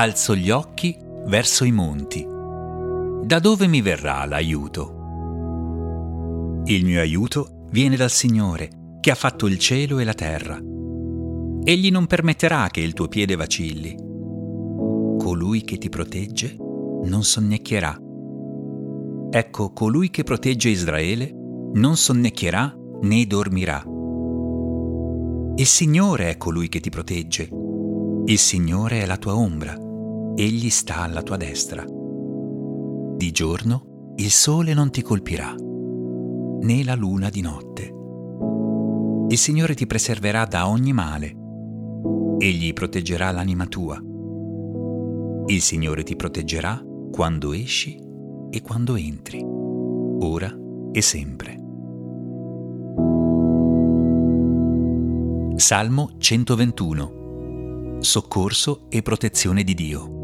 Alzo gli occhi verso i monti. Da dove mi verrà l'aiuto? Il mio aiuto viene dal Signore, che ha fatto il cielo e la terra. Egli non permetterà che il tuo piede vacilli. Colui che ti protegge non sonnecchierà. Ecco, colui che protegge Israele non sonnecchierà né dormirà. Il Signore è colui che ti protegge. Il Signore è la tua ombra. Egli sta alla tua destra. Di giorno il sole non ti colpirà, né la luna di notte. Il Signore ti preserverà da ogni male. Egli proteggerà l'anima tua. Il Signore ti proteggerà quando esci e quando entri, ora e sempre. Salmo 121 Soccorso e protezione di Dio.